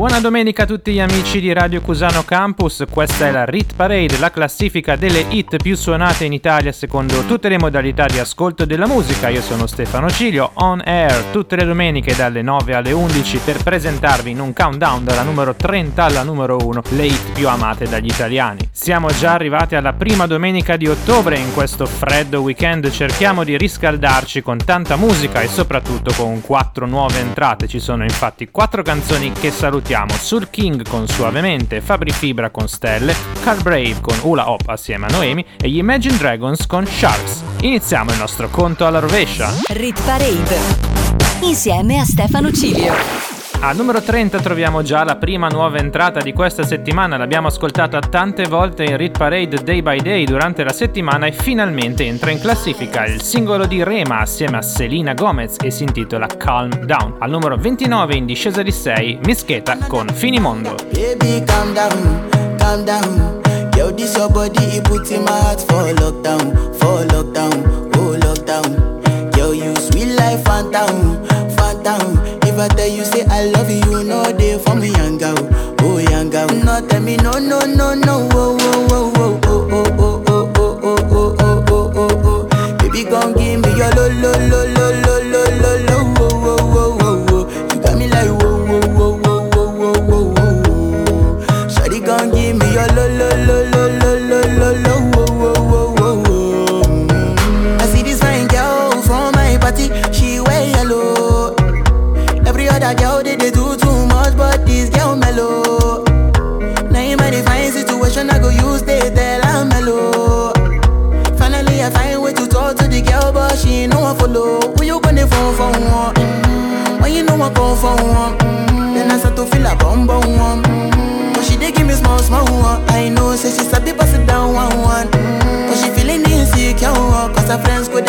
Buona domenica a tutti gli amici di Radio Cusano Campus, questa è la Rit Parade, la classifica delle hit più suonate in Italia secondo tutte le modalità di ascolto della musica. Io sono Stefano Cilio, on air tutte le domeniche dalle 9 alle 11 per presentarvi in un countdown dalla numero 30 alla numero 1 le hit più amate dagli italiani. Siamo già arrivati alla prima domenica di ottobre in questo freddo weekend cerchiamo di riscaldarci con tanta musica e soprattutto con quattro nuove entrate. Ci sono infatti quattro canzoni che salutiamo ascoltiamo Soul King con Suavemente, Fabri Fibra con Stelle, Carl Brave con Ula Hop assieme a Noemi e gli Imagine Dragons con Sharks. Iniziamo il nostro conto alla rovescia. Rit Parade insieme a Stefano Cilio. Al numero 30 troviamo già la prima nuova entrata di questa settimana, l'abbiamo ascoltata tante volte in Rit Parade Day by Day durante la settimana e finalmente entra in classifica il singolo di Rema assieme a Selena Gomez e si intitola Calm Down. Al numero 29 in discesa di 6 Mischeta con Finimondo. Baby calm down, calm down. Yo, this your body, it puts in my heart for lockdown, for lockdown, oh lockdown. Yo, you sweet life, phantom, phantom. I tell you say I love you, no day for me, young girl, oh young girl. No tell me no, no, no, no, oh, oh, oh, oh, oh, oh, oh, oh, oh, oh, oh, oh, oh, oh. Baby, gon' give me your lo, lo, lo, lo, lo, lo, lo, I for one, mm-hmm. then I start to feel a bum bum one. Mm-hmm. But she dey give me small small one. I know, say she sabi pass it down one one. Mm-hmm. But she feeling insecure, cause her friends go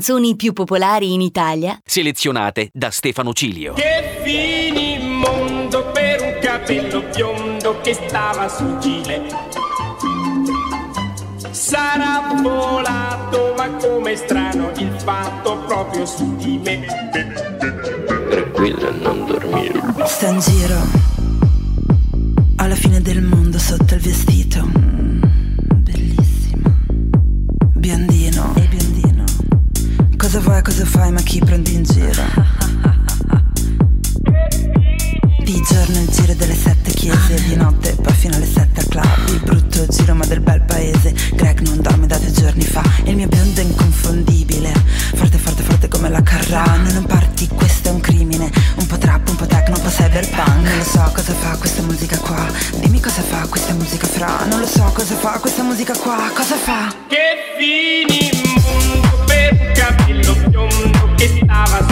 canzoni più popolari in Italia, selezionate da Stefano Cilio. Che finimondo per un capello biondo che stava sul gile. Sarà volato, ma come strano il fatto proprio su di me. Tranquilla, non dormire. Sta in giro alla fine del mondo sotto il vestito. Bellissima. Biondino. Cosa vuoi, cosa fai, ma chi prendi in giro? Di giorno il giro delle sette chiese, di notte poi fino alle sette al club. Il brutto giro ma del bel paese. Greg non dorme da due giorni fa. Il mio biondo è inconfondibile. Forte, forte, forte come la Carrano. Non parti, questo è un crimine. Un po' trap, un po' techno, un po' cyberpunk. Non lo so cosa fa questa musica qua. Dimmi cosa fa questa musica fra. Non lo so cosa fa questa musica qua. Cosa fa? Che finimondo per un capello biondo che stava sul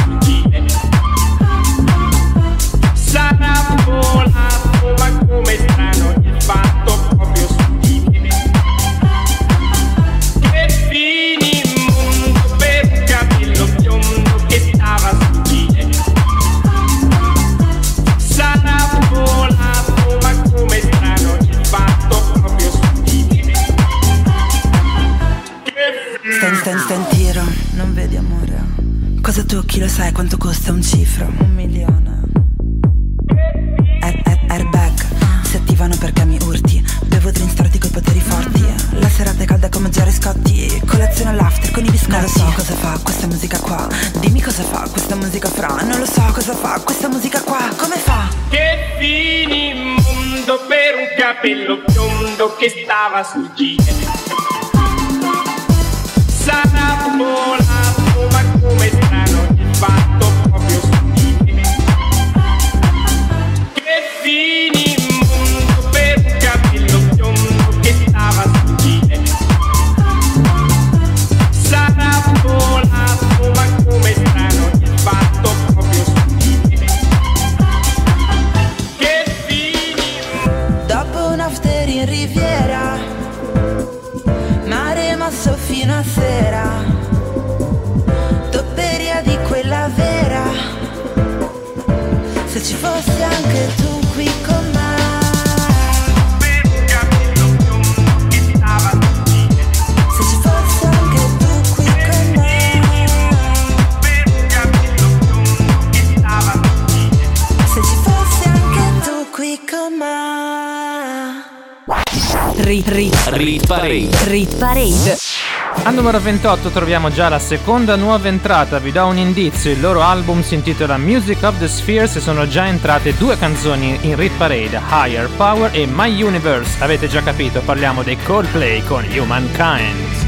Tocchi lo sai quanto costa un cifro? Un milione. Air, air, airbag, si attivano perché mi urti. Bevo drink storti coi poteri forti. La serata è calda come Jerry Scotti. Colazione all'after con i biscotti. Non lo so cosa fa questa musica qua. Dimmi cosa fa questa musica fra. Non lo so cosa fa questa musica qua. Come fa? Che finimondo per un capello biondo che stava sul gile. Sarà volato, ma come Parade. Rit Parade, Al numero 28 troviamo già la seconda nuova entrata, vi do un indizio, il loro album si intitola Music of the Spheres e sono già entrate due canzoni in Rit Parade, Higher Power e My Universe. Avete già capito, parliamo dei Coldplay con Humankind.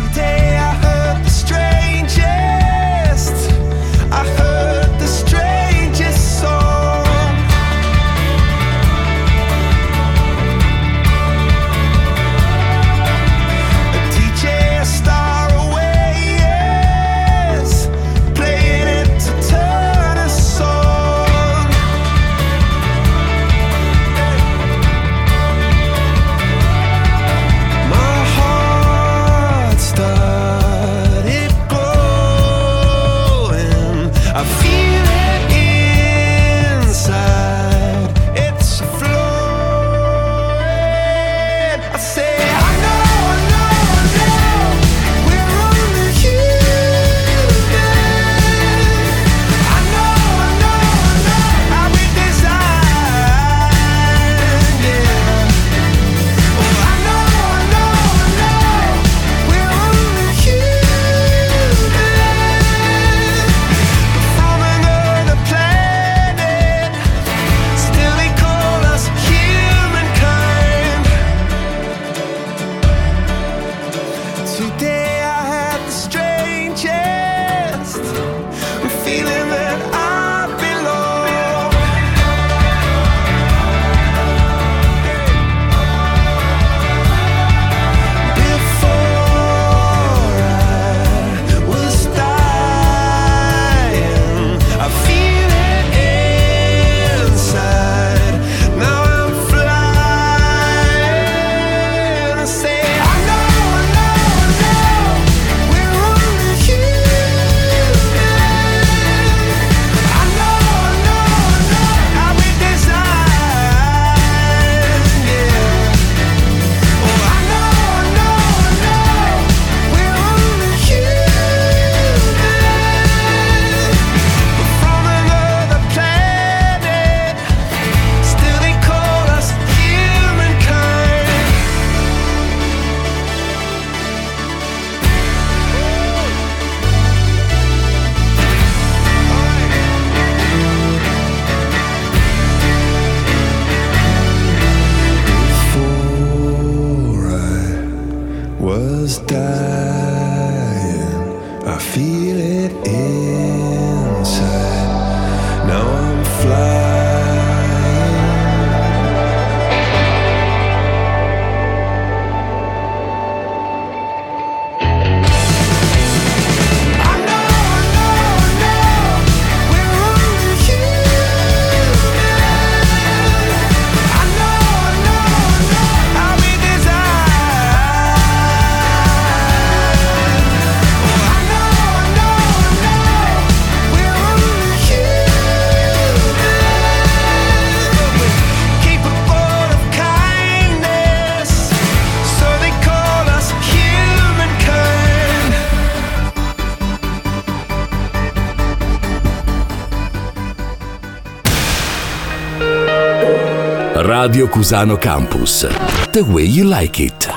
Cusano Campus. The way you like it.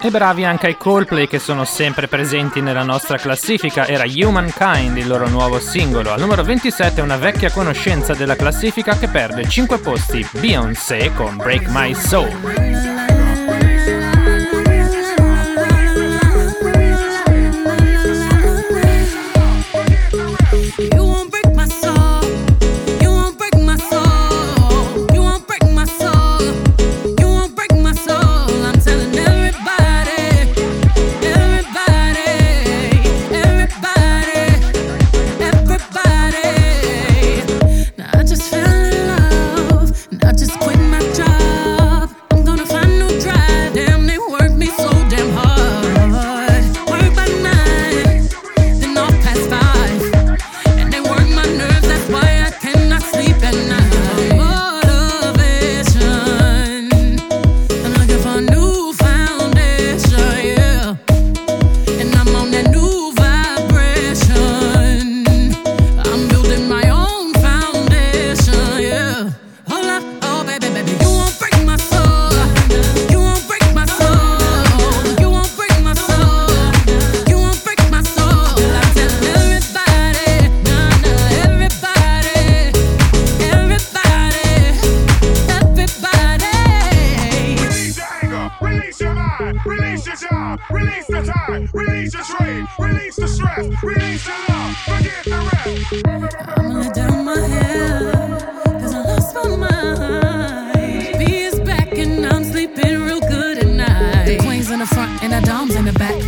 E bravi anche ai Coldplay che sono sempre presenti nella nostra classifica, era Humankind il loro nuovo singolo. Al numero 27 una vecchia conoscenza della classifica che perde 5 posti, Beyoncé con Break My Soul.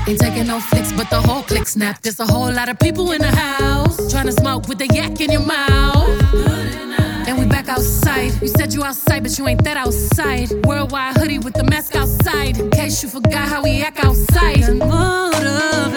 Ain't taking no flicks, but the whole click snap. There's a whole lot of people in the house trying to smoke with a yak in your mouth. And we back outside. You said you outside, but you ain't that outside. Worldwide hoodie with the mask outside. In case you forgot how we act outside. Motivation.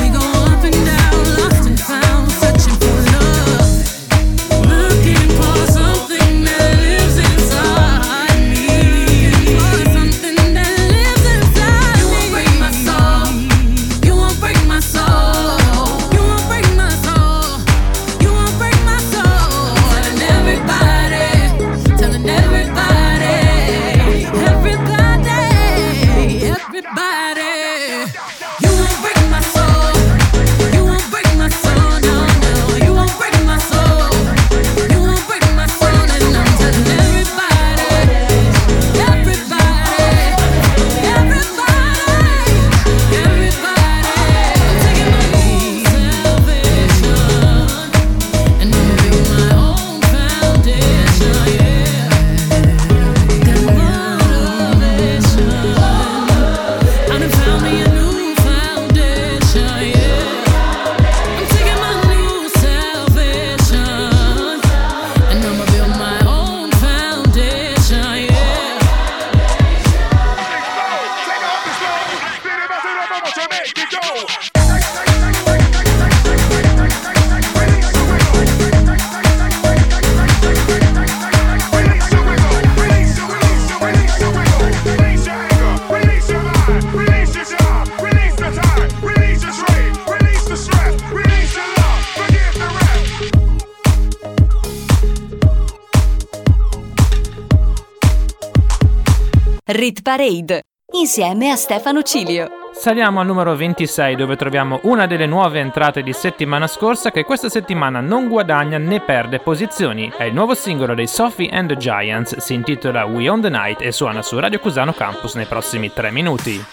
Parade insieme a Stefano Cilio. Saliamo al numero 26 dove troviamo una delle nuove entrate di settimana scorsa che questa settimana non guadagna né perde posizioni. È il nuovo singolo dei Sophie and the Giants, si intitola We on the Night e suona su Radio Cusano Campus nei prossimi 3 minuti. I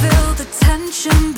feel the tension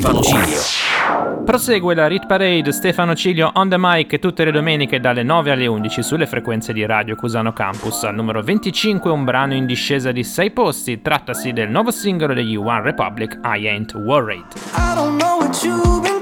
Stefano Cilio. Prosegue la Rit Parade Stefano Cilio on the mic tutte le domeniche dalle 9 alle 11 sulle frequenze di Radio Cusano Campus. Al numero 25 un brano in discesa di 6 posti, trattasi del nuovo singolo degli One Republic I Ain't Worried. I don't know what you've been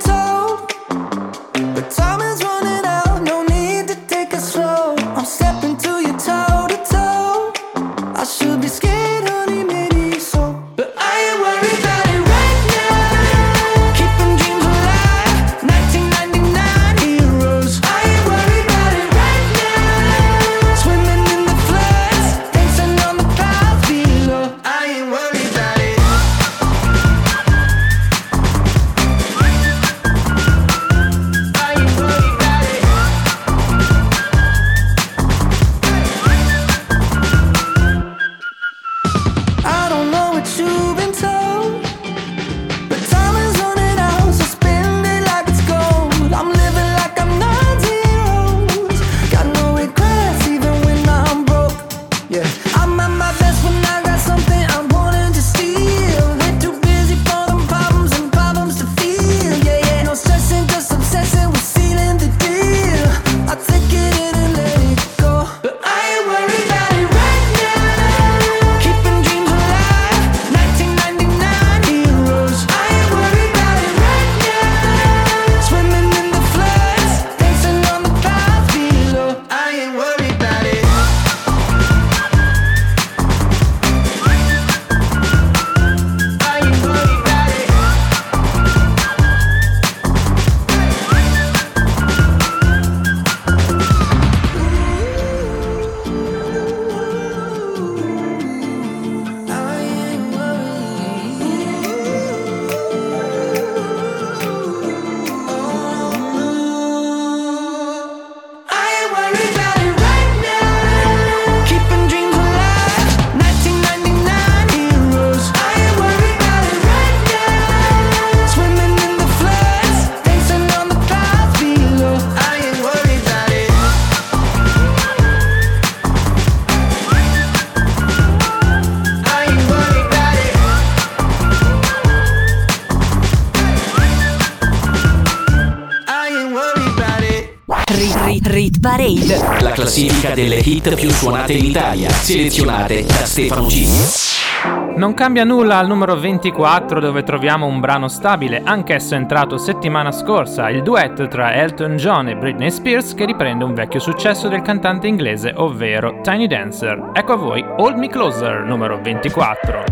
classifica delle hit più suonate in Italia, selezionate da Stefano G. Non cambia nulla al numero 24 dove troviamo un brano stabile, anch'esso entrato settimana scorsa, il duetto tra Elton John e Britney Spears che riprende un vecchio successo del cantante inglese, ovvero Tiny Dancer. Ecco a voi Hold Me Closer, numero 24.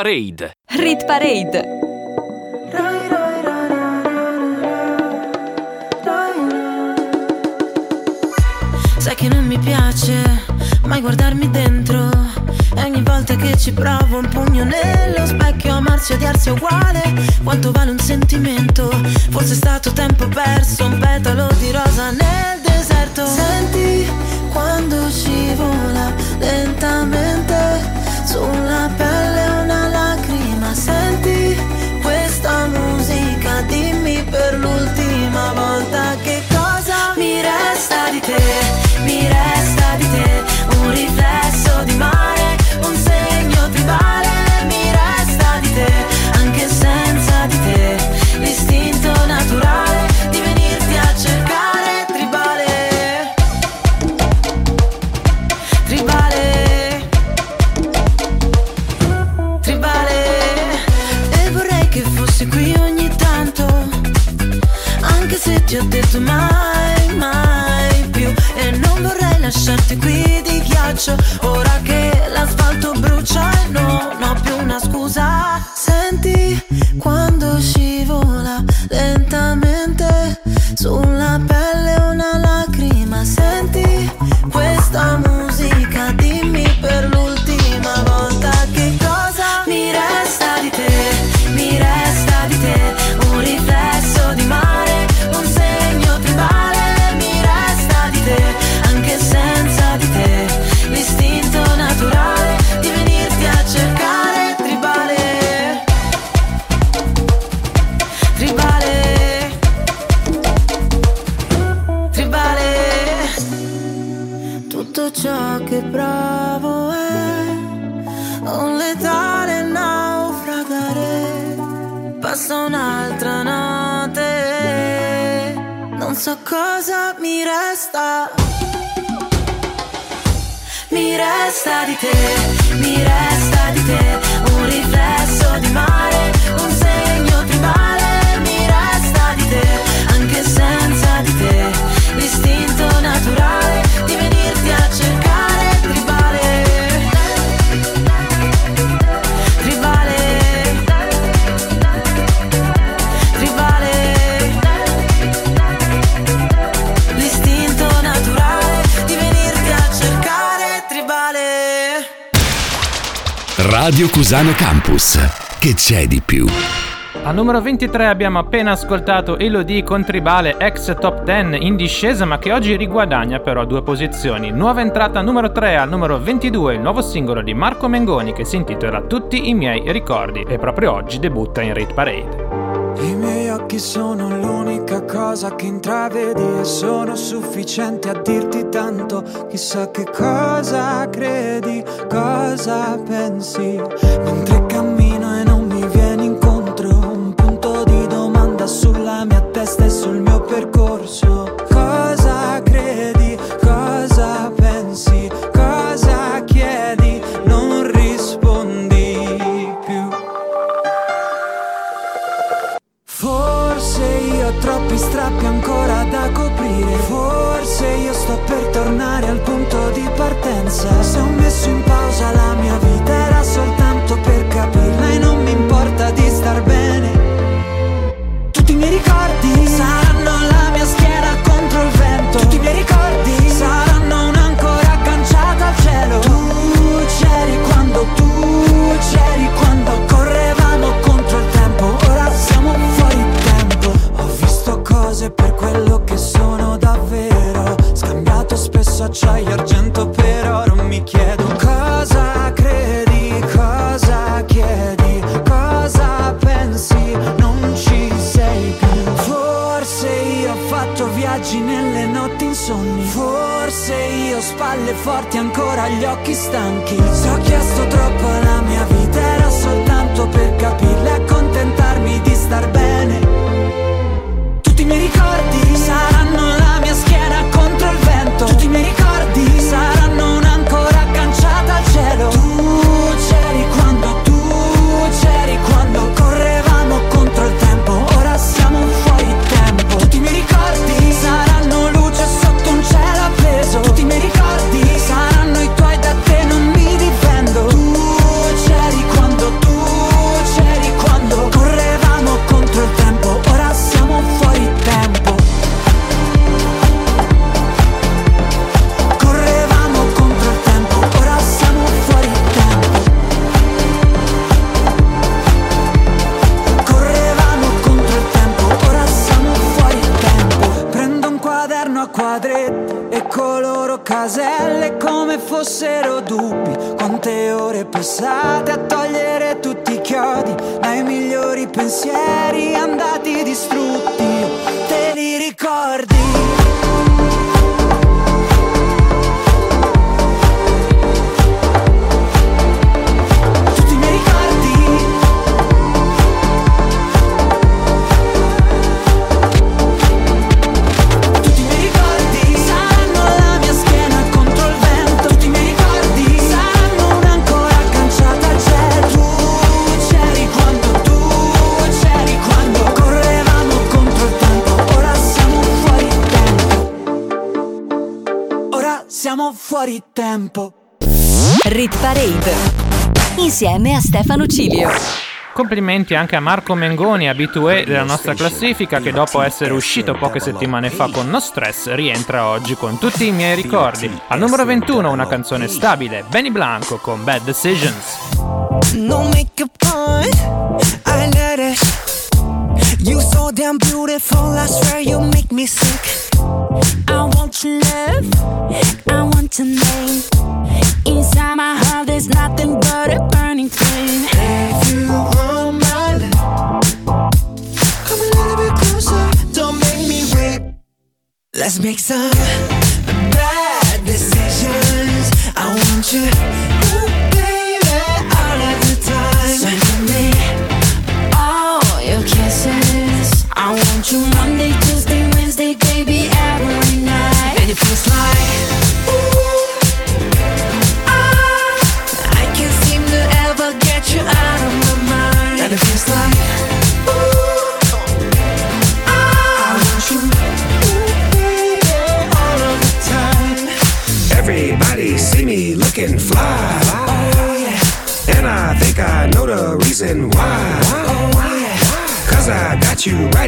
Parade. Rit Parade. Sai che non mi piace mai guardarmi dentro E ogni volta che ci provo un pugno nello specchio Amarsi e odiarsi è uguale Quanto vale un sentimento Forse è stato tempo perso Un petalo di rosa nera che c'è di più? Al numero 23 abbiamo appena ascoltato Elodie con Tribale, ex top 10 in discesa ma che oggi riguadagna però due posizioni. Nuova entrata numero 3 al numero 22, il nuovo singolo di Marco Mengoni che si intitola Tutti i miei ricordi e proprio oggi debutta in Rate Parade. I miei occhi sono l'unica cosa che intravedi e sono sufficienti a dirti tanto. Chissà che cosa credi, cosa pensi, mentre Lucilio. Complimenti anche a Marco Mengoni, abitué della nostra classifica, che dopo essere uscito poche settimane fa con No Stress, rientra oggi con tutti i miei ricordi. Al numero 21 una canzone stabile, Benny Blanco con Bad Decisions. No make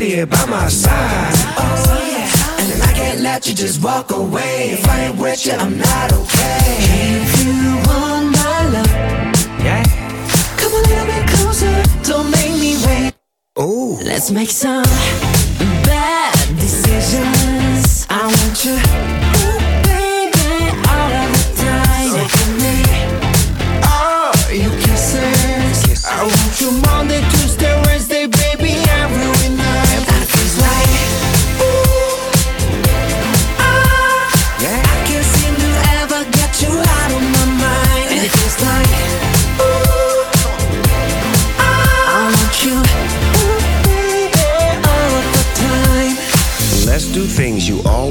right here by my side. Oh, and then I can't let you just walk away. If I ain't with you, I'm not okay. If you want my love, Yeah. come a little bit closer. Don't make me wait. Ooh. Let's make some bad decisions. I want you,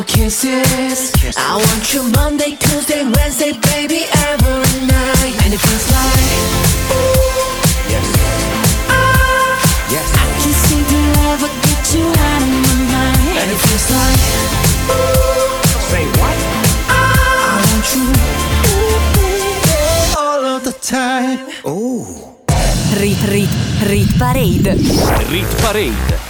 your kisses. I want you Monday, Tuesday, Wednesday, baby, every night. And it feels like, ooh, Yes. ah, Yes. I can't seem to ever get you out of my mind. And it feels like, ooh, Say what? I want you, ooh, baby, all of the time. Ooh. Rit Rit Rit Parade. Rit Parade.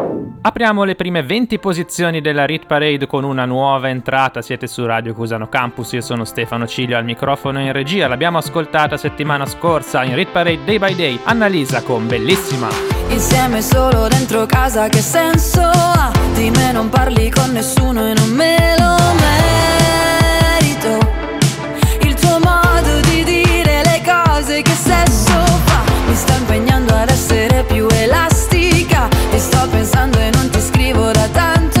Apriamo le prime 20 posizioni della Rit Parade con una nuova entrata. Siete su Radio Cusano Campus, io sono Stefano Ciglio al microfono in regia. L'abbiamo ascoltata settimana scorsa in Rit Parade Day by Day. Annalisa con Bellissima. Insieme solo dentro casa che senso ha? Di me non parli con nessuno e non me lo merito Il tuo modo di dire le cose che sesso fa Mi sta impegnando ad essere più elastica E sto pensando e non ti scrivo da tanto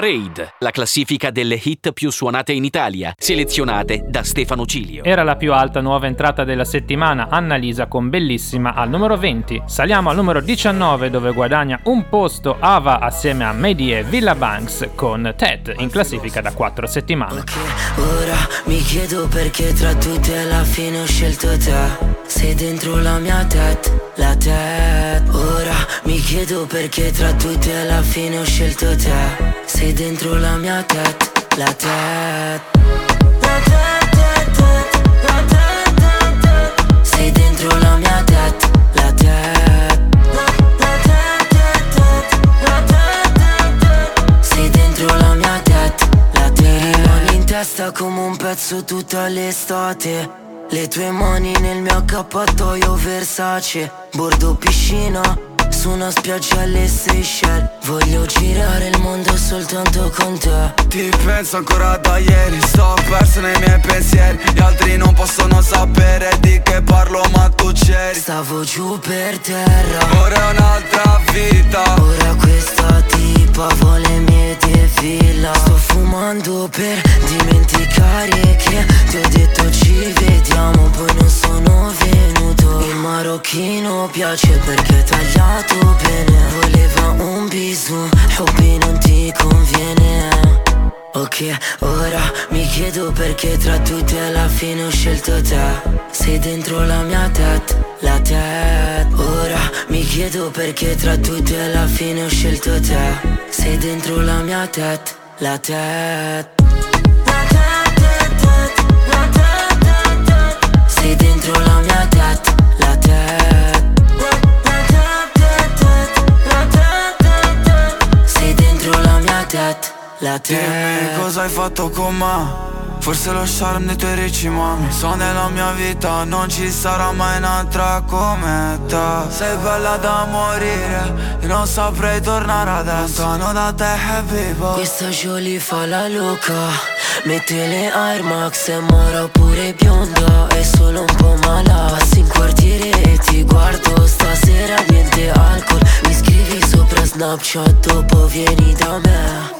Parade, la classifica delle hit più suonate in Italia, selezionate da Stefano Cilio. Era la più alta nuova entrata della settimana, Annalisa con Bellissima al numero 20. Saliamo al numero 19 dove guadagna un posto Ava assieme a Medi e Villa Banks con Ted in classifica da 4 settimane. Ora mi chiedo perché tra tutti alla fine ho scelto te. Sei dentro la mia tet, la tet. Ora mi chiedo perché tra tutti alla fine ho scelto te. Sei dentro la mia tet, la tet. La tet, tet, tet, la tet, tet, tet. Sei dentro la mia tet, la tet. La tet, tet, tet, la tet, tet, tet. Sei dentro la mia tet, la tet. Rimani in testa come un pezzo tutta l'estate. Le tue mani nel mio accappatoio Versace Bordo piscina su una spiaggia alle Seychelles. Voglio girare il mondo soltanto con te. Ti penso ancora da ieri. Sto perso nei miei pensieri. Gli altri non possono sapere di che parlo ma tu c'eri. Stavo giù per terra. Ora è un'altra vita. Ora questa tipa vuole mie villa Sto fumando per dimenticare che ti ho detto ci vediamo Poi non sono venuto. Il marocchino piace perché è tagliato bene. Voleva un bisou, hobby non ti conviene Ok, ora mi chiedo perché tra tutti alla fine ho scelto te. Sei dentro la mia tet, la tet Ora mi chiedo perché tra tutti alla fine ho scelto te. Sei dentro la mia tet, la tet. Sei dentro la mia la tet Dimmi cosa hai fatto con me? Forse lo charme dei tuoi ricci mami. So nella mia vita non ci sarà mai un'altra come te. Sei bella da morire Io non saprei tornare adesso. Lontano da te happy Questa Jolie fa la loca Mette le Air Max e mora pure bionda È solo un po' mala. Passi in quartiere e ti guardo. Stasera niente alcol. Mi scrivi sopra Snapchat Dopo vieni da me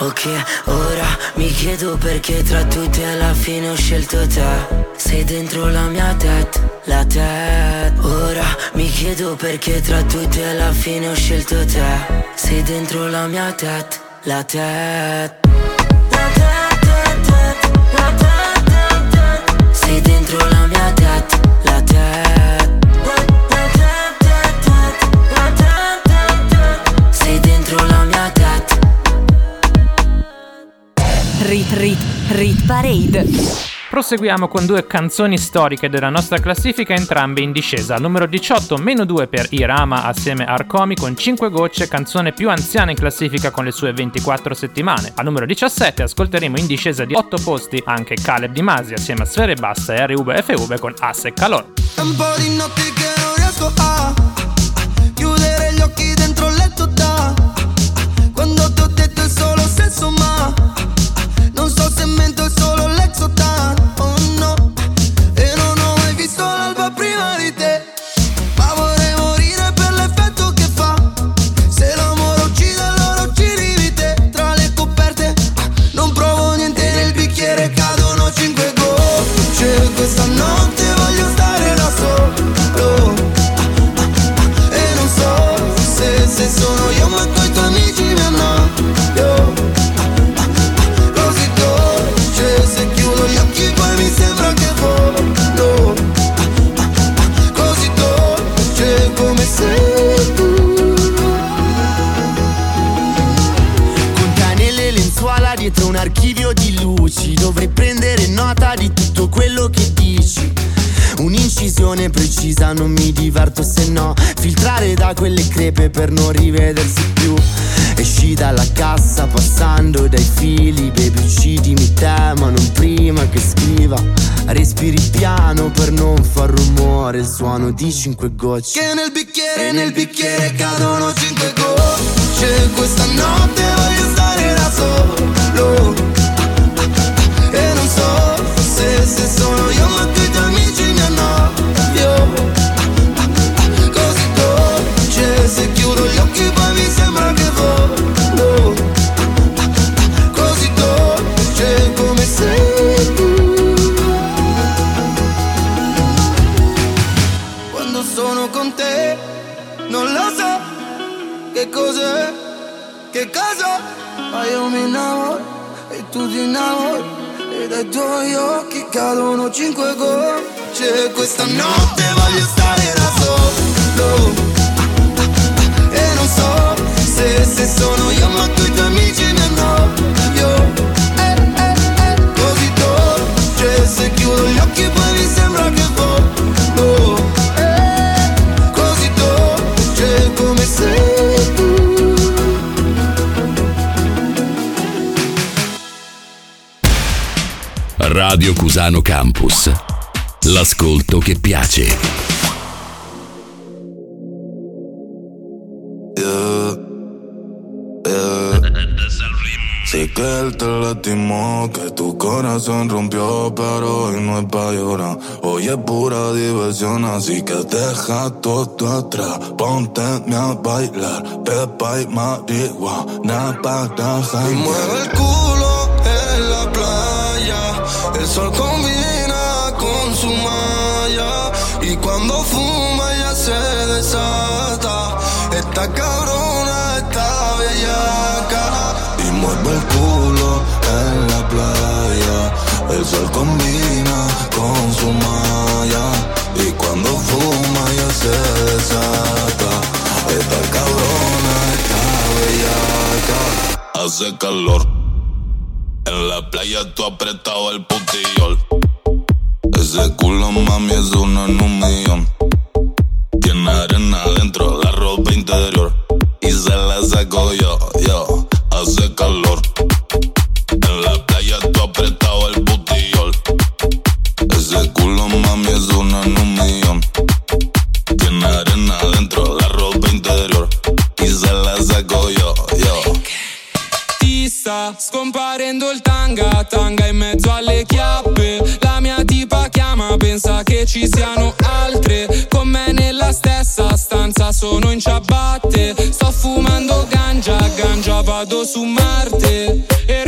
Ok, ora mi chiedo perché tra tutti alla fine ho scelto te. Sei dentro la mia tet, la tet Ora mi chiedo perché tra tutti alla fine ho scelto te. Sei dentro la mia tet, la tet Rit Rit Parade. Proseguiamo con due canzoni storiche della nostra classifica, entrambe in discesa. Al numero 18, meno 2 per Irama assieme a Arcomi con 5 gocce, canzone più anziana in classifica con le sue 24 settimane. Al numero 17 ascolteremo in discesa di 8 posti anche Caleb Di Masi assieme a Sfere Bassa e RV FV con Asse e Calor. Un po' di notti che non riesco a dici? Un'incisione precisa non mi diverto se no. Filtrare da quelle crepe per non rivedersi più. Esci dalla cassa passando dai fili Baby uccidimi te ma non prima che scriva. Respiri piano per non far rumore Il suono di cinque gocce. Che nel bicchiere, nel bicchiere cadono cinque gocce. Questa notte voglio stare da solo. E non so se, se sono io Che cos'è? Che cosa? Ma io mi innamoro e tu ti innamori E dai tuoi occhi cadono cinque gocce Questa notte voglio stare da solo E non so se, se sono io ma tu i tuoi amici mi hanno Io, eh, eh, eh, così dolce Se chiudo gli occhi e Radio Cusano Campus. L'ascolto che piace. Sí que él te lastimó, que tu corazón rompió, pero hoy no es pa' llorar. Hoy es pura diversión, así que deja todo atrás. Ponte a bailar, pepa y marihuana para Y mueve el culo Esta cabrona está bellaca. Y mueve el culo en la playa. El sol combina con su malla. Y cuando fuma ya se desata. Esta cabrona está bellaca. Hace calor. En la playa tú apretado el putillol. Ese culo mami es uno en un millón. Tiene arena interior. Y se la saco yo, yo. Hace calor. En la playa tú apretado el putillol. Ese culo mami es uno en un millón. Tiene arena adentro, la ropa interior. Y se la saco yo, yo. Ti sta scomparendo il tanga, tanga in mezzo alle chiappe. La mia tipa chiama, pensa che ci siano stanza sono in ciabatte. Sto fumando ganja, ganja vado su Marte. Hermano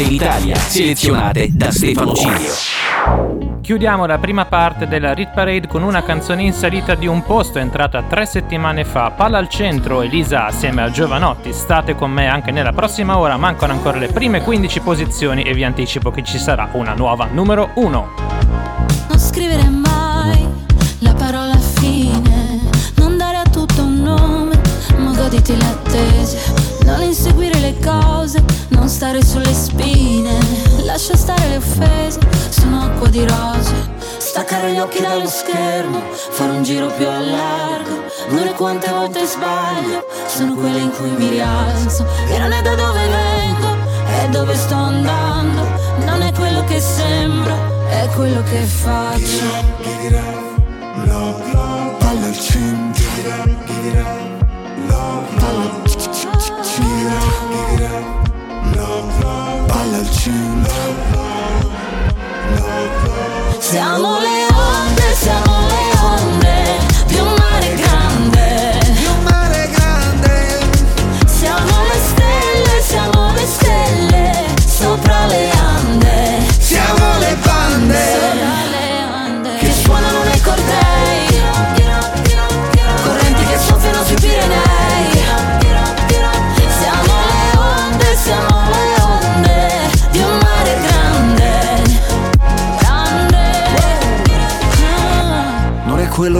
Suonate in Italia, selezionate da Stefano Cilio. Chiudiamo la prima parte della Rit Parade con una canzone in salita di un posto entrata tre settimane fa. Palla al centro, Elisa assieme a Giovanotti. State con me anche nella prossima ora, mancano ancora le prime 15 posizioni e vi anticipo che ci sarà una nuova numero 1. Non scrivere schermo, fare un giro più a largo. Non è quante volte sbaglio, sono quelle in cui mi rialzo. E non è da dove vengo, è dove sto andando. Non è quello che sembro, è quello che faccio.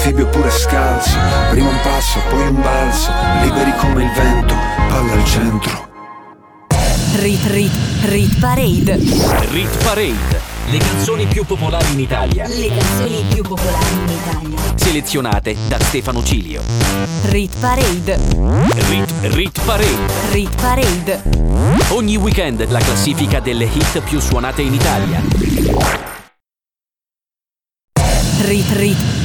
Con gli anfibi oppure scalzo. Prima un passo, poi un balzo, liberi come il vento, palla al centro. Rit Rit Rit Parade. Rit Parade. Le canzoni più popolari in Italia. Le canzoni più popolari in Italia. Selezionate da Stefano Cilio. Rit Parade. Rit, Rit Parade. Rit Parade. Ogni weekend la classifica delle hit più suonate in Italia. Rit Rit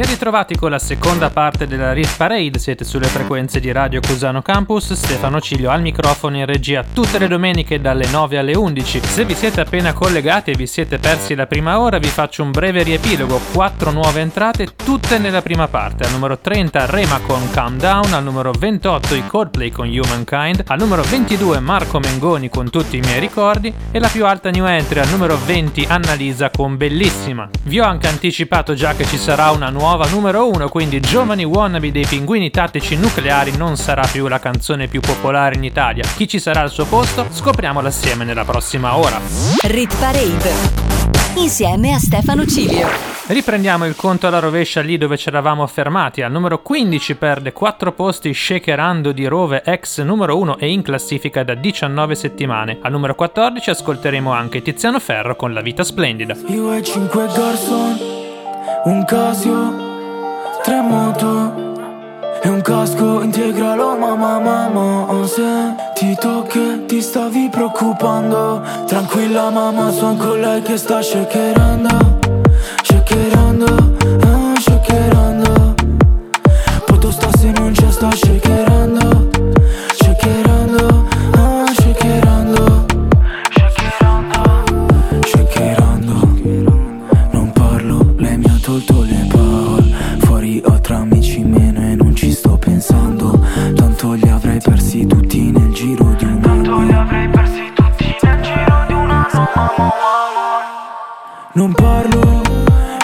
Ben ritrovati con la seconda parte della Rit Parade, siete sulle frequenze di Radio Cusano Campus, Stefano Ciglio al microfono in regia tutte le domeniche dalle 9 alle 11. Se vi siete appena collegati e vi siete persi la prima ora, vi faccio un breve riepilogo, quattro nuove entrate, tutte nella prima parte. Al numero 30 Rema con Calm Down, al numero 28 i Coldplay con Humankind, al numero 22 Marco Mengoni con Tutti i miei ricordi e la più alta new entry al numero 20 Annalisa con Bellissima. Vi ho anche anticipato già che ci sarà una nuova nuova numero 1, quindi Giovani Wannabe dei Pinguini Tattici Nucleari non sarà più la canzone più popolare in Italia. Chi ci sarà al suo posto? Scopriamolo assieme nella prossima ora. Rit Parade insieme a Stefano Cilio. Riprendiamo il conto alla rovescia lì dove ci eravamo fermati. Al numero 15 perde 4 posti Shakerando di Rove, ex numero 1 e in classifica da 19 settimane. Al numero 14 ascolteremo anche Tiziano Ferro con La vita splendida. Io e cinque garçon, un Casio, tre moto e un casco integralo. Mamma mamma Se ti tocchi ti stavi preoccupando. Tranquilla mamma son con lei che sta shakerando Shakerando, ah, shakerando. Poto sta se non c'è sta shakerando Non parlo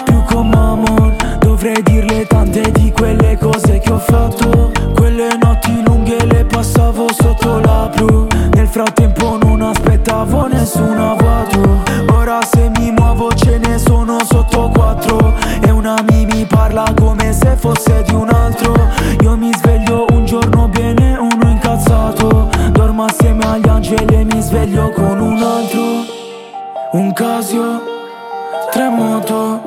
più con Mamon Dovrei dirle tante di quelle cose che ho fatto. Quelle notti lunghe le passavo sotto la blu. Nel frattempo non aspettavo nessun avvato Ora se mi muovo ce ne sono sotto quattro. E una mi mi parla come se fosse di un altro. Io mi sveglio un giorno bene, uno incazzato. Dormo assieme agli angeli e mi sveglio con un altro. Un Casio, tre moto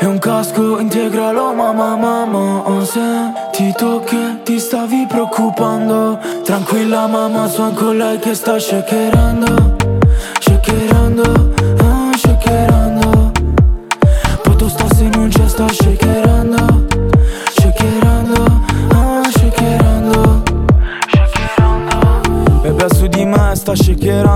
e un casco integralo mamma mamma Se ti tocchi ti stavi preoccupando. Tranquilla mamma son con lei che sta shakerando Shakerando, ah, shakerando. Poto sta se non c'è sta shakerando Shakerando, ah, shakerando. Bebe su di me sta shakerando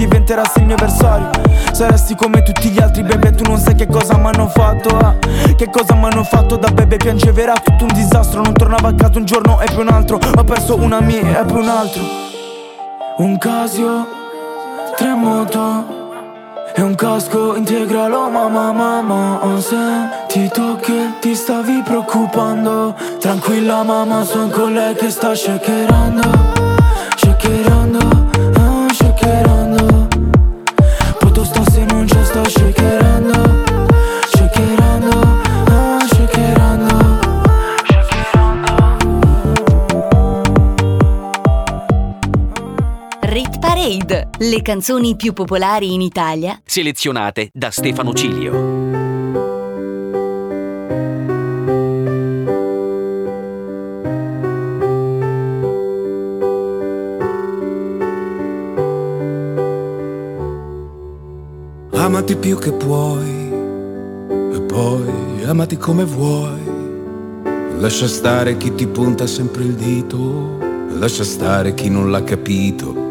diventerassi il mio avversario. Saresti come tutti gli altri bebe Tu non sai che cosa mi hanno fatto eh. Che cosa mi hanno fatto da bebe Piangeva tutto un disastro. Non tornavo a casa un giorno e poi un altro. Ho perso una mia e poi un altro. Un Casio, tre moto e un casco integralo. Mamma mamma Se ti tocchi ti stavi preoccupando. Tranquilla mamma son con lei che sta Shakerando, le canzoni più popolari in Italia Selezionate da Stefano Cilio. Amati più che puoi e poi amati come vuoi. Lascia stare chi ti punta sempre il dito, lascia stare chi non l'ha capito.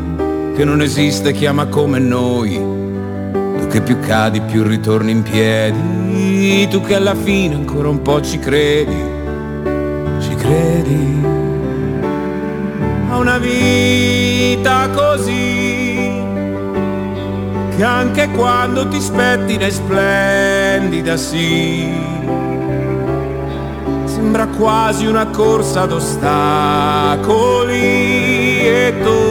che non esiste chi ama come noi. Tu che più cadi più ritorni in piedi, tu che alla fine ancora un po' ci credi, ci credi. A una vita così che anche quando ti spettina è splendida, sì. Sembra quasi una corsa ad ostacoli e tu,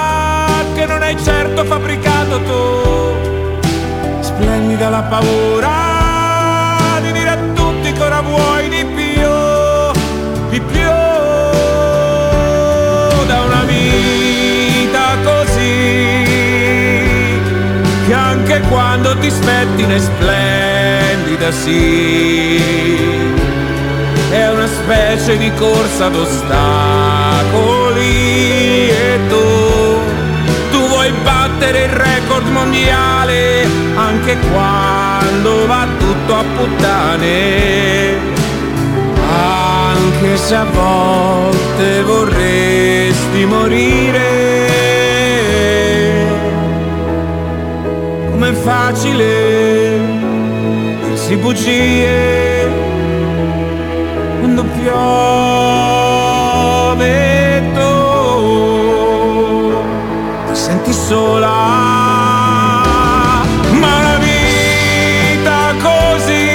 che non hai certo fabbricato tu. Splendida la paura di dire a tutti che ora vuoi di più, di più da una vita così che anche quando ti spettine splendida sì è una specie di corsa d'ostacoli battere il record mondiale anche quando va tutto a puttane. Anche se a volte vorresti morire com'è facile dirsi bugie quando piove senti sola. Ma la vita così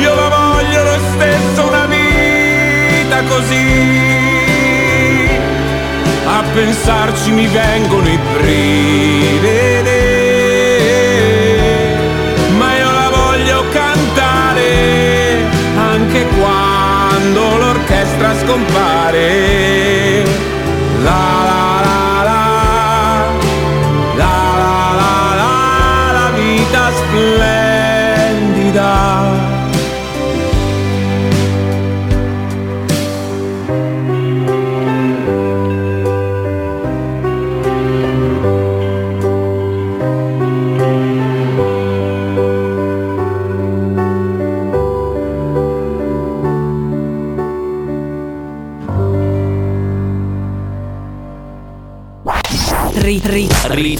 io la voglio lo stesso una vita così. A pensarci mi vengono i brividi anche quando l'orchestra scompare. La la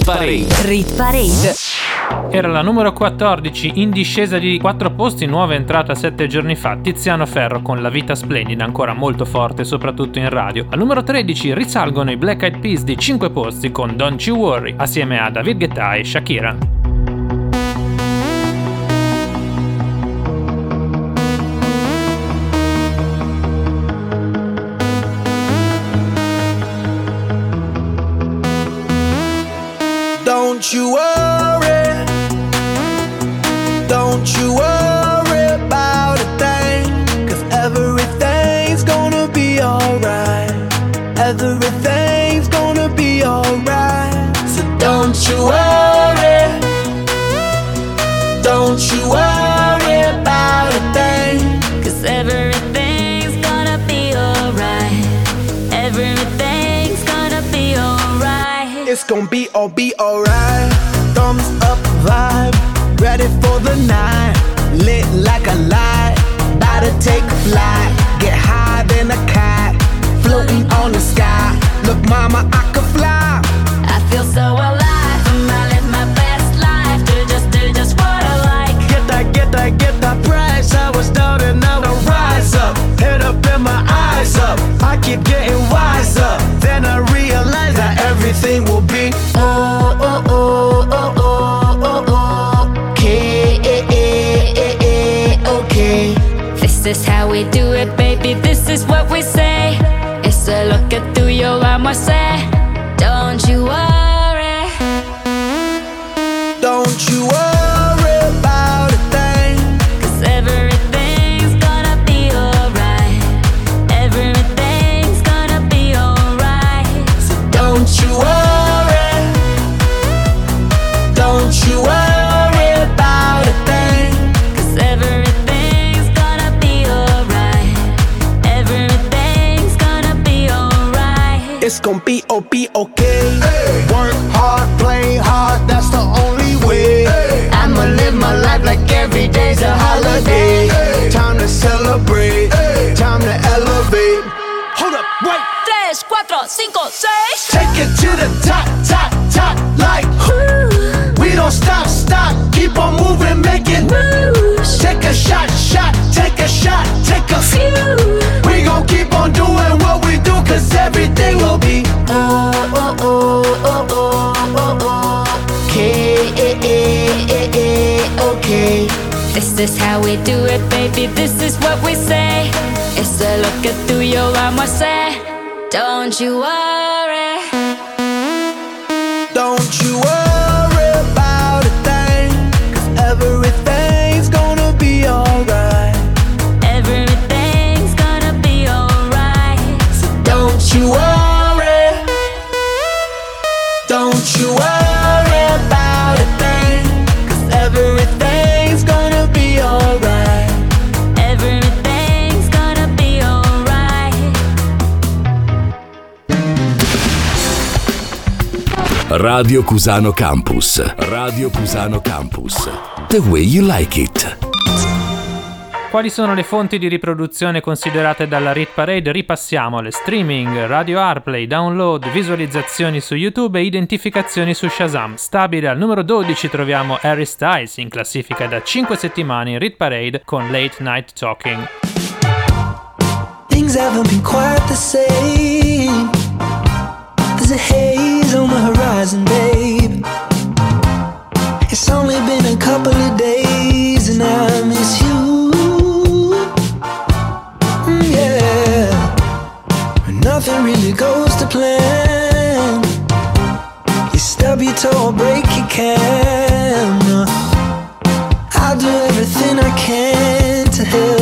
Parade. rit parade. Era la numero 14, in discesa di 4 posti, nuova entrata 7 giorni fa, Tiziano Ferro con La vita splendida, ancora molto forte, soprattutto in radio. Al numero 13 risalgono i Black Eyed Peas di 5 posti con Don't You Worry, assieme a David Guetta e Shakira. You worry, gonna be all be alright. Thumbs up vibe, ready for the night. Lit like a light, about to take a flight. Get higher than a cat, floating on the sky. Look, mama, I could fly. I feel so alive. I live my best life. Do just do just what I like. Get that, get that, get that price. I was and now I rise up. Head up and my eyes up. I keep getting everything will be oh oh oh oh oh oh oh. Okay, okay. This is how we do it, baby. This is what we say. It's a lo que tú y yo vamos a a shot, shot, take a shot, take a few. We gon' keep on doing what we do, cause everything will be. Oh, oh, oh, oh, oh, oh, oh. Okay, okay. This is how we do it, baby, this is what we say. It's a look at through your arm, I say. Don't you worry. Radio Cusano Campus. Radio Cusano Campus. The way you like it. Quali sono le fonti di riproduzione considerate dalla Rit Parade? Ripassiamole: streaming, radio Airplay, download, visualizzazioni su YouTube e identificazioni su Shazam. Stabile al numero 12 troviamo Harry Styles in classifica da 5 settimane in Rit Parade con Late Night Talking. Things haven't been quite the same. There's a haze on the horizon, babe. It's only been a couple of days and I miss you. Mm, yeah. Nothing really goes to plan. You stub your toe or break your can. I'll do everything I can to help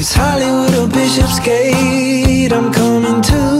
It's Hollywood or Bishopsgate, I'm coming too.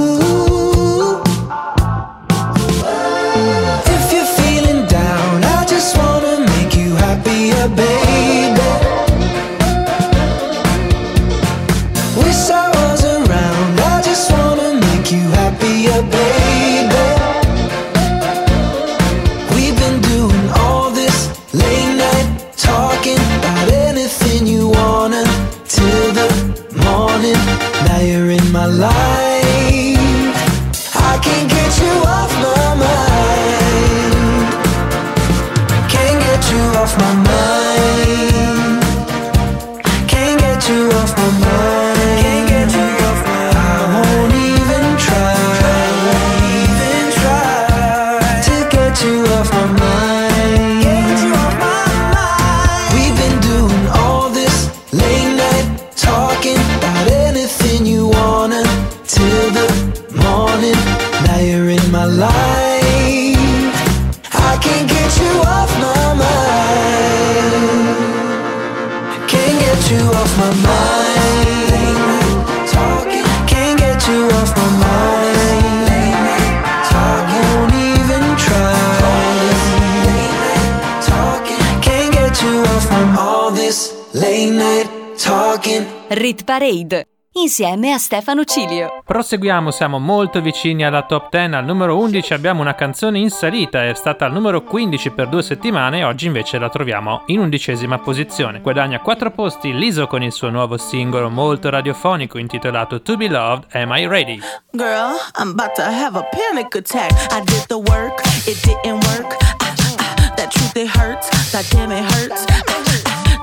Parade insieme a Stefano Cilio. Proseguiamo, siamo molto vicini alla top 10. Al numero 11 abbiamo una canzone in salita, è stata al numero 15 per due settimane, oggi invece la troviamo in undicesima posizione. Guadagna 4 posti Liso con il suo nuovo singolo molto radiofonico intitolato To Be Loved, Am I Ready? Girl, I'm about to have a panic attack. I did the work, it didn't work. Ah, ah, ah, that truth, it hurts. That damn, it hurts. Ah,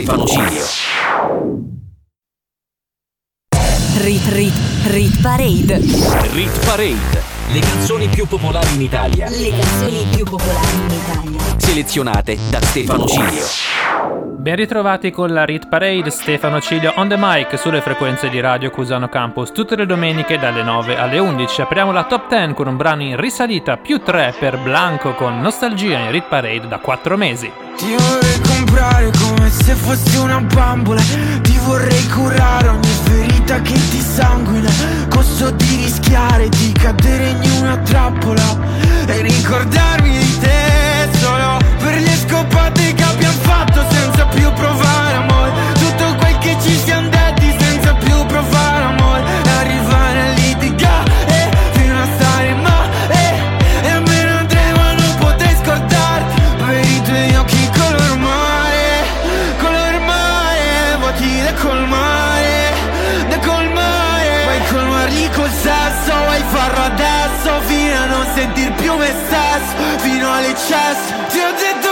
Stefano Cilio. Rit Rit Rit Parade. Rit Parade. Le canzoni più popolari in Italia. Le canzoni più popolari in Italia. Selezionate da Stefano Cilio. Ben ritrovati con la Rit Parade, Stefano Ciglio on the mic sulle frequenze di Radio Cusano Campus tutte le domeniche dalle 9 alle 11. Apriamo la top 10 con un brano in risalita più 3 per Blanco con Nostalgia in Rit Parade da 4 mesi. Ti vorrei comprare come se fossi una bambola. Ti vorrei curare ogni ferita che ti sanguina. Costo di rischiare di cadere in una trappola E ricordarmi di te solo per le scopate che abbiamo fatto senza più provare amore. Tutto quel che ci siamo detti col sesso Vuoi farlo adesso? Fino a non sentir più me stesso Fino all'eccesso. Ti ho detto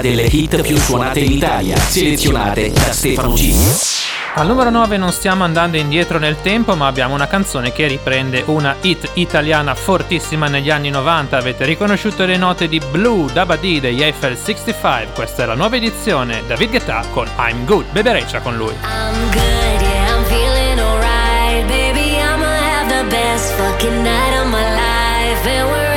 delle hit più suonate in Italia, selezionate da Stefano G. Al numero 9 non stiamo andando indietro nel tempo, ma abbiamo una canzone che riprende una hit italiana fortissima negli anni 90. Avete riconosciuto le note di Blue Dabadi degli Eiffel 65. Questa è la nuova edizione. David Guetta con I'm Good. Bebereccia con lui. I'm good, yeah, I'm feeling alright. Baby, I'ma have the best fucking night of my life. And wherever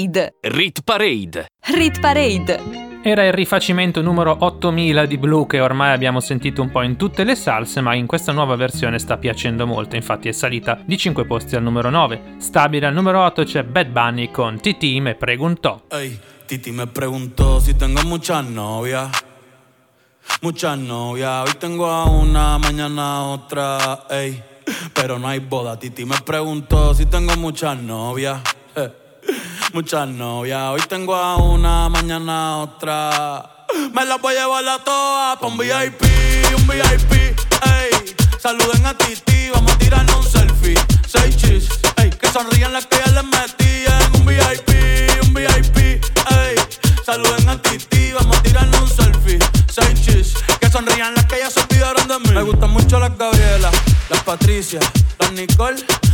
Parade. Rit Parade. Rit Parade. Era il rifacimento numero 8000 di Blue che ormai abbiamo sentito un po' in tutte le salse, ma in questa nuova versione sta piacendo molto, infatti è salita di 5 posti al numero 9. Stabile al numero 8 c'è Bad Bunny con TT me preguntò. Ey, Titi me preguntó si tengo muchas novias. Muchas novias. Hoy tengo a una, mañana a otra. Ey, pero no hay boda. Titi me preguntó si tengo muchas novias. Muchas novias. Hoy tengo a una, mañana a otra. Me las voy a llevar a todas pa' un VIP, un VIP. Ey, saluden a Titi, vamos a tirarnos un selfie. Seis chis, ey, que sonrían las que ya les metí en un VIP, un VIP. Ey, saluden a Titi, vamos a tirarnos un selfie. Seis chis, que sonrían las que ya se olvidaron de mí. Me gustan mucho las Gabriela, las Patricia, las Nicole,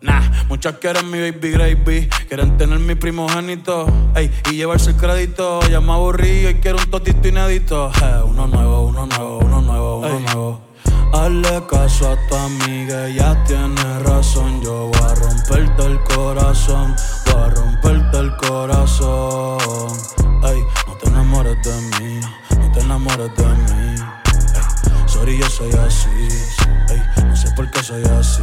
Nah, muchas quieren mi baby gravy, quieren tener mi primogénito, ey, y llevarse el crédito. Ya me aburrí y quiero un totito inédito. Eh, uno nuevo, uno nuevo, uno nuevo, uno nuevo. Hazle caso a tu amiga, ella tiene razón. Yo voy a romperte el corazón, voy a romperte el corazón. Ey, no te enamores de mí, no te enamores de mí. Ey, sorry, yo soy así, ey, no sé por qué soy así.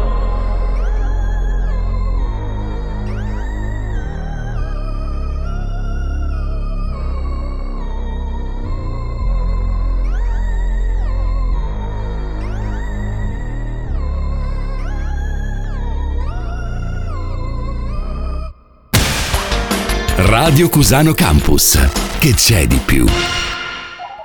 Radio Cusano Campus. Che c'è di più?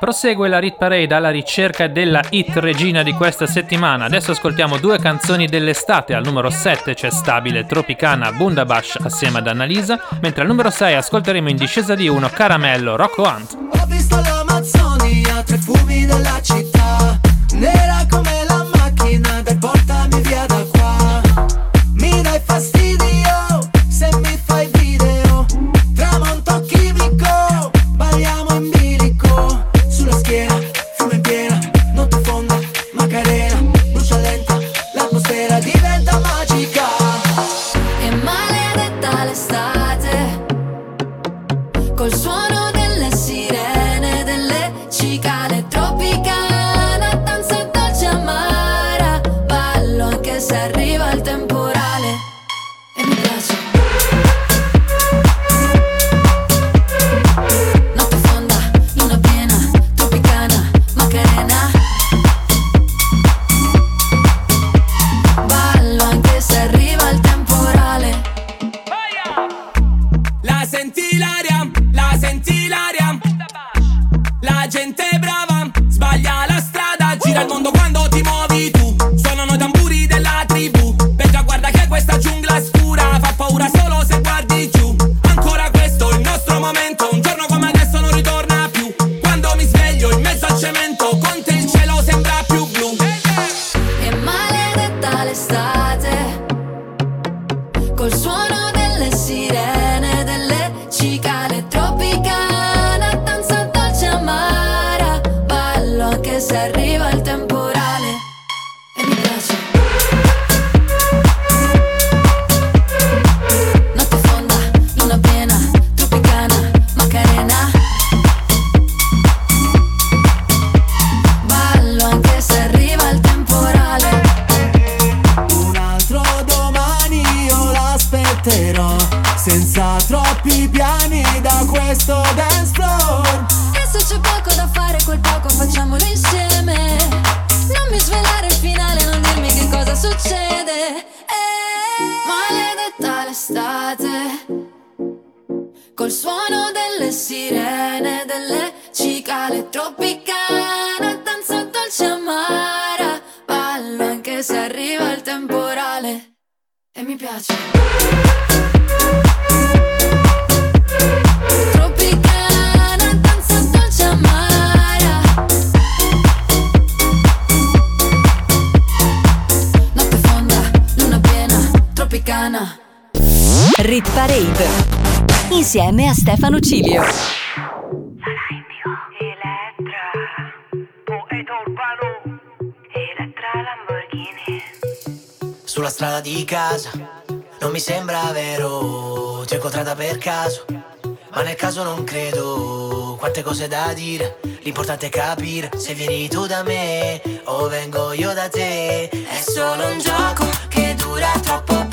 Prosegue la Rit Parade alla ricerca della hit regina di questa settimana. Adesso ascoltiamo due canzoni dell'estate. Al numero 7 c'è Stabile Tropicana Bundabash assieme ad Annalisa, mentre al numero 6 ascolteremo in discesa di 1 Caramello Rocco Hunt. Ho visto l'Amazzonia, tre fumi della città Nera come la macchina del portami via da qua gente brava, sbaglia la strada Gira il mondo cose da dire, l'importante è capire se vieni tu da me o vengo io da te. È solo un gioco che dura troppo poco.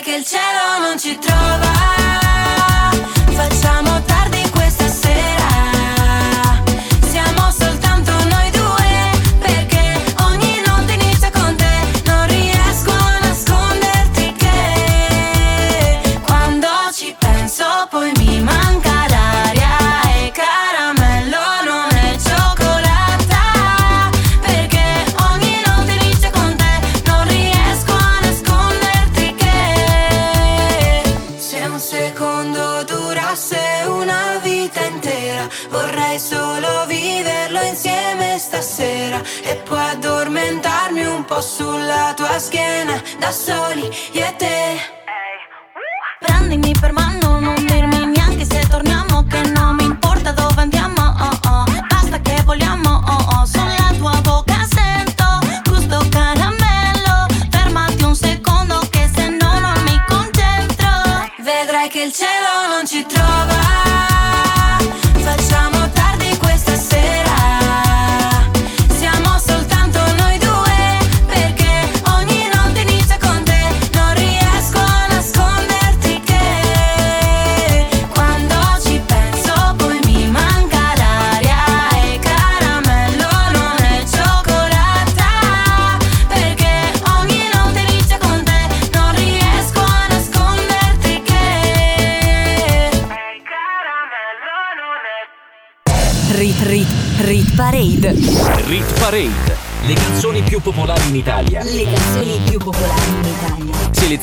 che il cielo non ci trova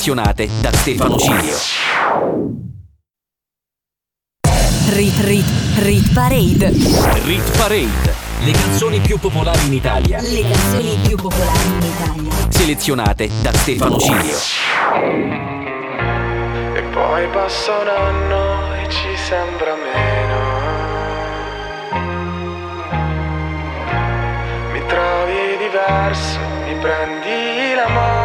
selezionate da Stefano Cilio. Rit Rit Rit Parade. Rit Parade. Le canzoni più popolari in Italia. Le canzoni più popolari in Italia. Selezionate da Stefano Cilio. E poi passa un anno e ci sembra meno. Mi trovi diverso, mi prendi la mano.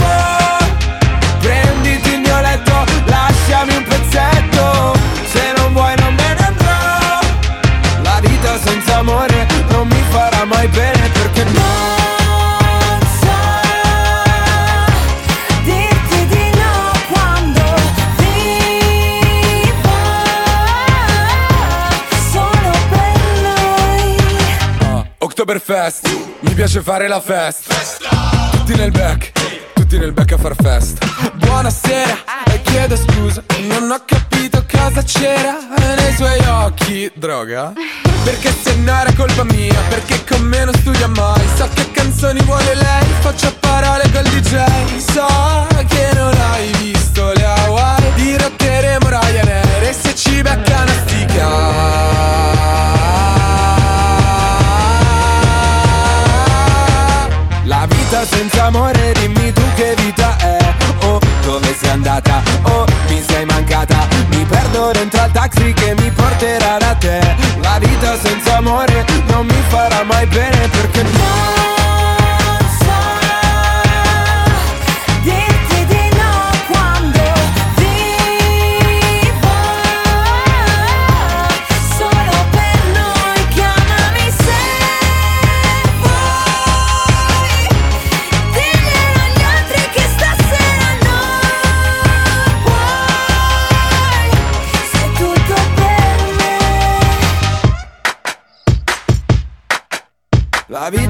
vuoi bene perché no ah, Oktoberfest, mi piace fare la festa. Tutti nel back, tutti nel back a far festa. Buonasera, e chiedo scusa, non ho capito cosa c'era nei suoi occhi. Droga? Perché se no era colpa mia Perché con me non studia mai. So che canzoni vuole lei Faccio parole col DJ So che non hai visto le Hawaii Dirotteremo Ryanair E se ci becca una stica. La vita senza amore mai bene perché Non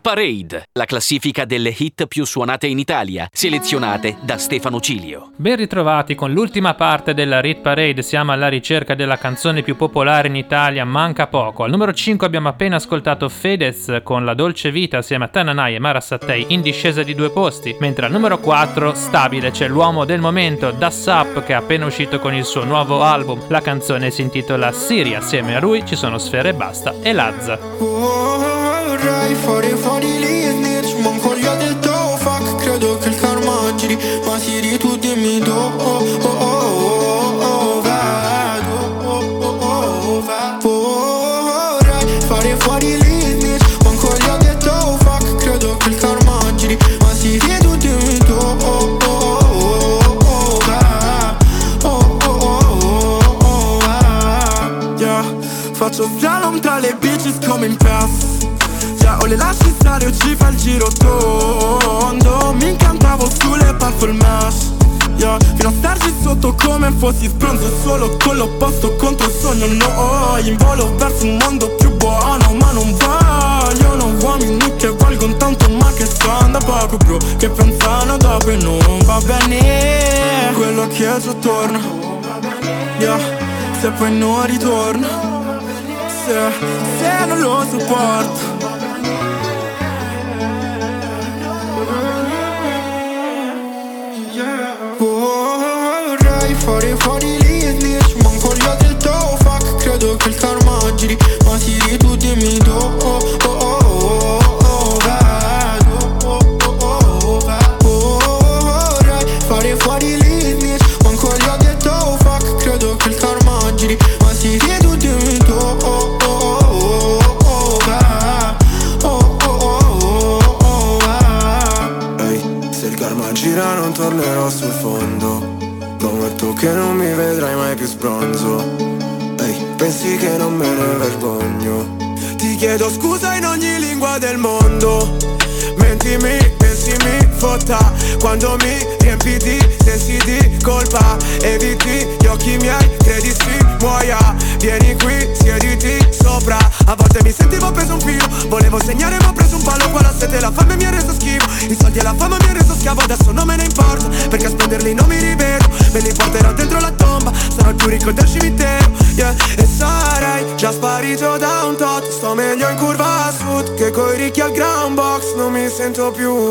Parade, la classifica delle hit più suonate in Italia, selezionate da Stefano Cilio. Ben ritrovati con l'ultima parte della Rit Parade, siamo alla ricerca della canzone più popolare in Italia, manca poco. Al numero 5 abbiamo appena ascoltato Fedez con La Dolce Vita assieme a Tananai e Mara Sattei in discesa di due posti, mentre al numero 4 stabile c'è l'uomo del momento, Das Up che è appena uscito con il suo nuovo album. La canzone si intitola Siri, assieme a lui ci sono Sfere e Basta e Lazza. Vorrei fare fuori lì e snitch Ma ancora gli detto oh, fuck Credo che il karma giri Ma Siri tu dimmi do oh, oh, oh, oh, oh, vedo oh, oh, oh, fare fuori lì e snitch Ma ancora gli oh, Credo che il karma Ma Siri tu dimmi do oh, oh, oh, o le lasci stare o ci fa il giro tondo. Mi incantavo sulle mesh Yeah, fino a starci sotto come fossi spronzo Solo con l'opposto contro il sogno. No, in volo verso un mondo più buono Ma non vogliono uomini che valgono tanto Ma che stanno da poco bro Che pensano dopo e non va bene. Quello che già torna Yeah, se poi non ritorna se, se non lo sopporto mi sento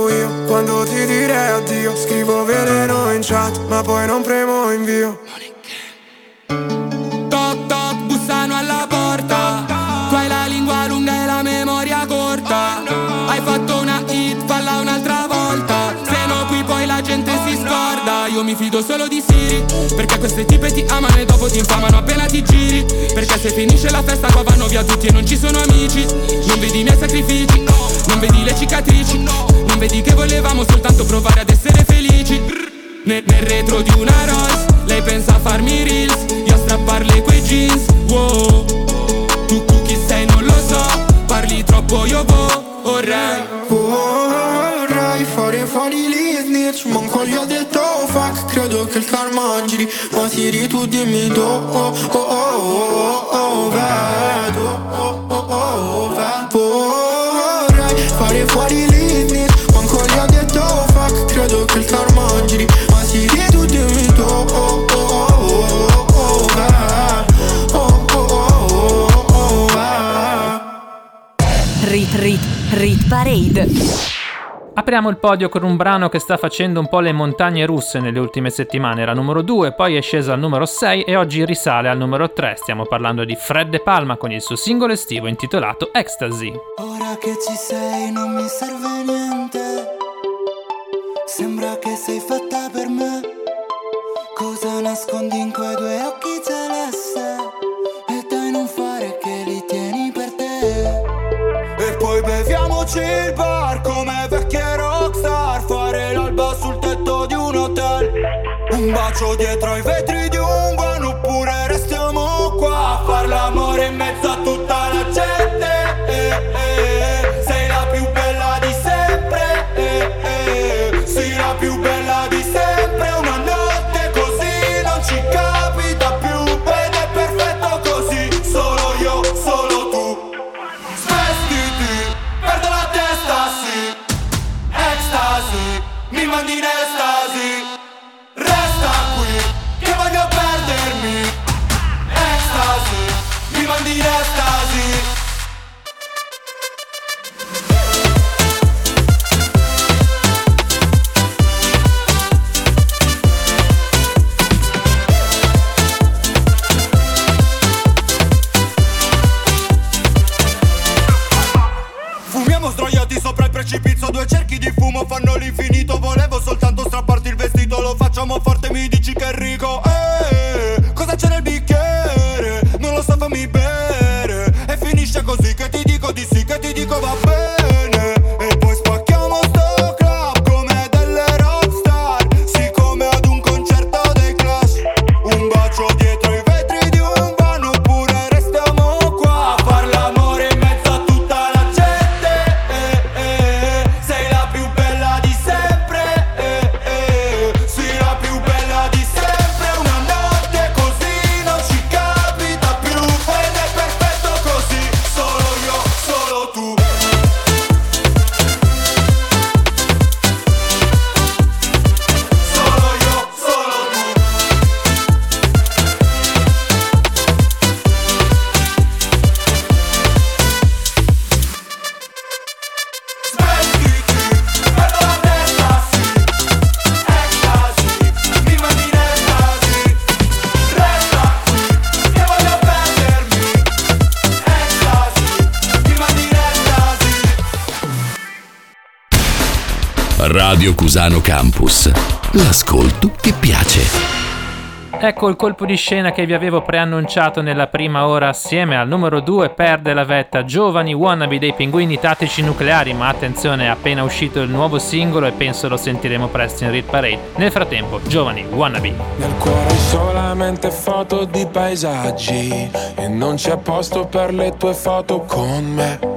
Apriamo il podio con un brano che sta facendo un po' le montagne russe nelle ultime settimane. Era numero 2, poi è sceso al numero 6 e oggi risale al numero 3. Stiamo parlando di Fred De Palma con il suo singolo estivo intitolato Ecstasy. Ora che ci sei non mi serve niente. Sembra che sei fatta per me. Cosa nascondi in quei due occhi celeste? Bacio dietro ai vetri Cusano Campus. L'ascolto che piace. Ecco il colpo di scena che vi avevo preannunciato nella prima ora assieme al numero 2 perde la vetta Giovani wannabe dei pinguini tattici nucleari ma attenzione è appena uscito il nuovo singolo e penso lo sentiremo presto in Rit Parade. Nel frattempo Giovani wannabe. Nel cuore solamente foto di paesaggi E non c'è posto per le tue foto con me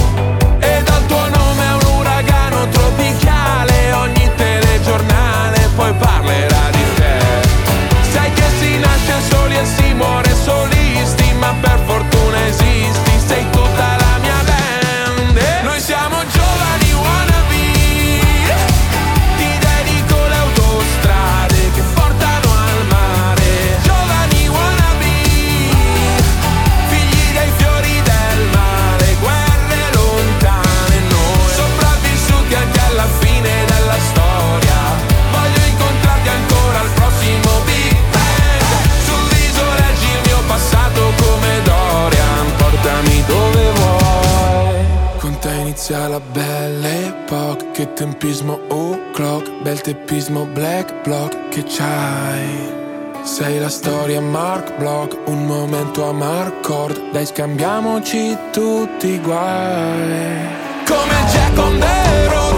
epoca Che tempismo o'clock Bel teppismo black block Che c'hai? Sei la storia Mark Block, un momento a Marcord, dai scambiamoci tutti i guai. Come Jack on the road,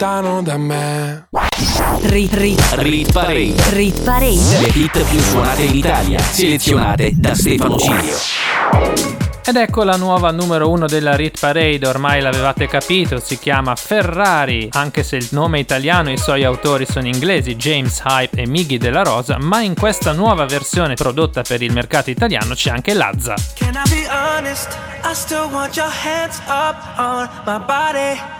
lontano da me. Rit, rit, Rit Parade. rit parade. Le hit più suonate in Italia, selezionate da Stefano Cilio. Ed ecco la nuova numero uno della Rit Parade, ormai l'avevate capito, si chiama Ferrari, anche se il nome italiano e i suoi autori sono inglesi, James Hype e Miggy della Rosa, ma in questa nuova versione prodotta per il mercato italiano c'è anche Lazza. Can I be honest? I still want your hands up on my body.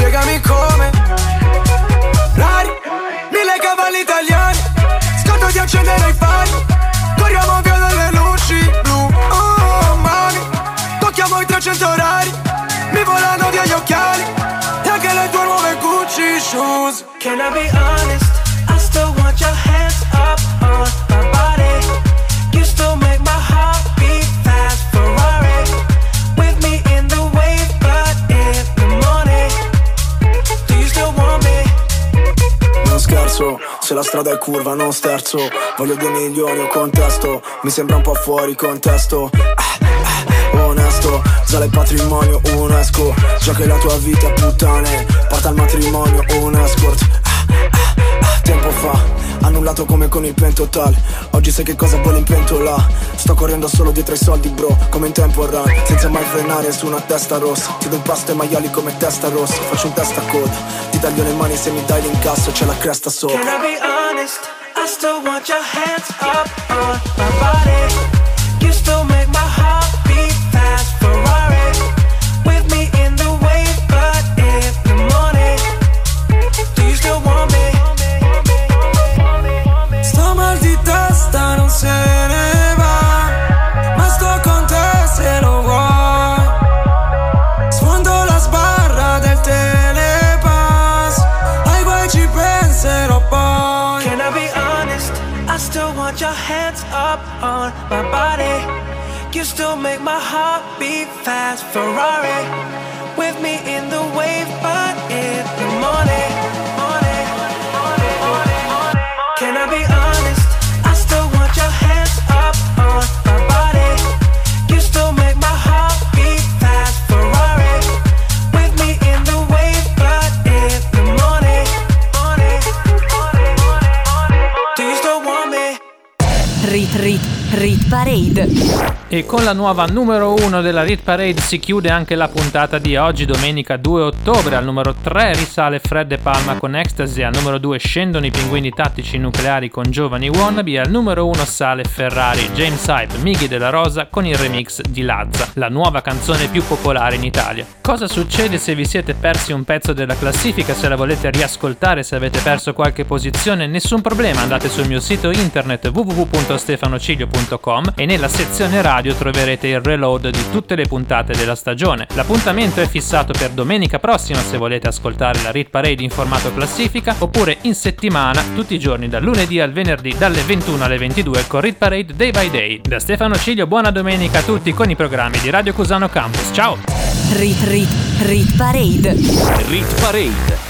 Spiegami come. Rari, mille cavalli italiani. Scotto di accendere i fari. Corriamo via dalle luci blu. Oh, mami. Tocchiamo i 300 orari. Mi volano via gli occhiali. E anche le tue nuove Gucci shoes. Can I be honest? I still want your hands up on my body. Scherzo, se la strada è curva non sterzo. Voglio due milioni o contesto. Mi sembra un po' fuori contesto. Ah, ah, Onesto, sale il patrimonio, un esco Già che la tua vita puttane. Porta al matrimonio, un escort ah, ah, Tempo fa Annullato come con il pentotal. Oggi sai che cosa vuole in pentola? Sto correndo solo dietro ai soldi bro Come in tempo run Senza mai frenare su una testa rossa. Ti do pasto ai maiali come testa rossa. Faccio un testa coda Ti taglio le mani se mi dai l'incasso C'è la cresta sopra. Can I be honest? I still want your hands up on my body. Make my heart beat fast. Ferrari with me in the wave, but in the morning. Can I be honest? I still want your hands up on my body. You still make my heart beat fast. With me in the wave, but the morning, morning, morning, morning. Do you still want me? Rit Rit Rit Parade. E con la nuova numero 1 della Rit Parade si chiude anche la puntata di oggi, domenica 2 ottobre. Al numero 3 risale Fred e Palma con Ecstasy, al numero 2 scendono i pinguini tattici nucleari con Giovani Wannabe, al numero 1 sale Ferrari, James Hype, Mighi della Rosa con il remix di Lazza, la nuova canzone più popolare in Italia. Cosa succede se vi siete persi un pezzo della classifica, se la volete riascoltare, se avete perso qualche posizione? Nessun problema, andate sul mio sito internet www.stefanocilio.com e nella sezione radio troverete il reload di tutte le puntate della stagione. L'appuntamento è fissato per domenica prossima se volete ascoltare la Rit Parade in formato classifica oppure in settimana tutti i giorni dal lunedì al venerdì dalle 21 alle 22 con Rit Parade Day by Day. Da Stefano Ciglio buona domenica a tutti con i programmi di Radio Cusano Campus. Ciao! Rit Rit Rit Parade. Rit Parade.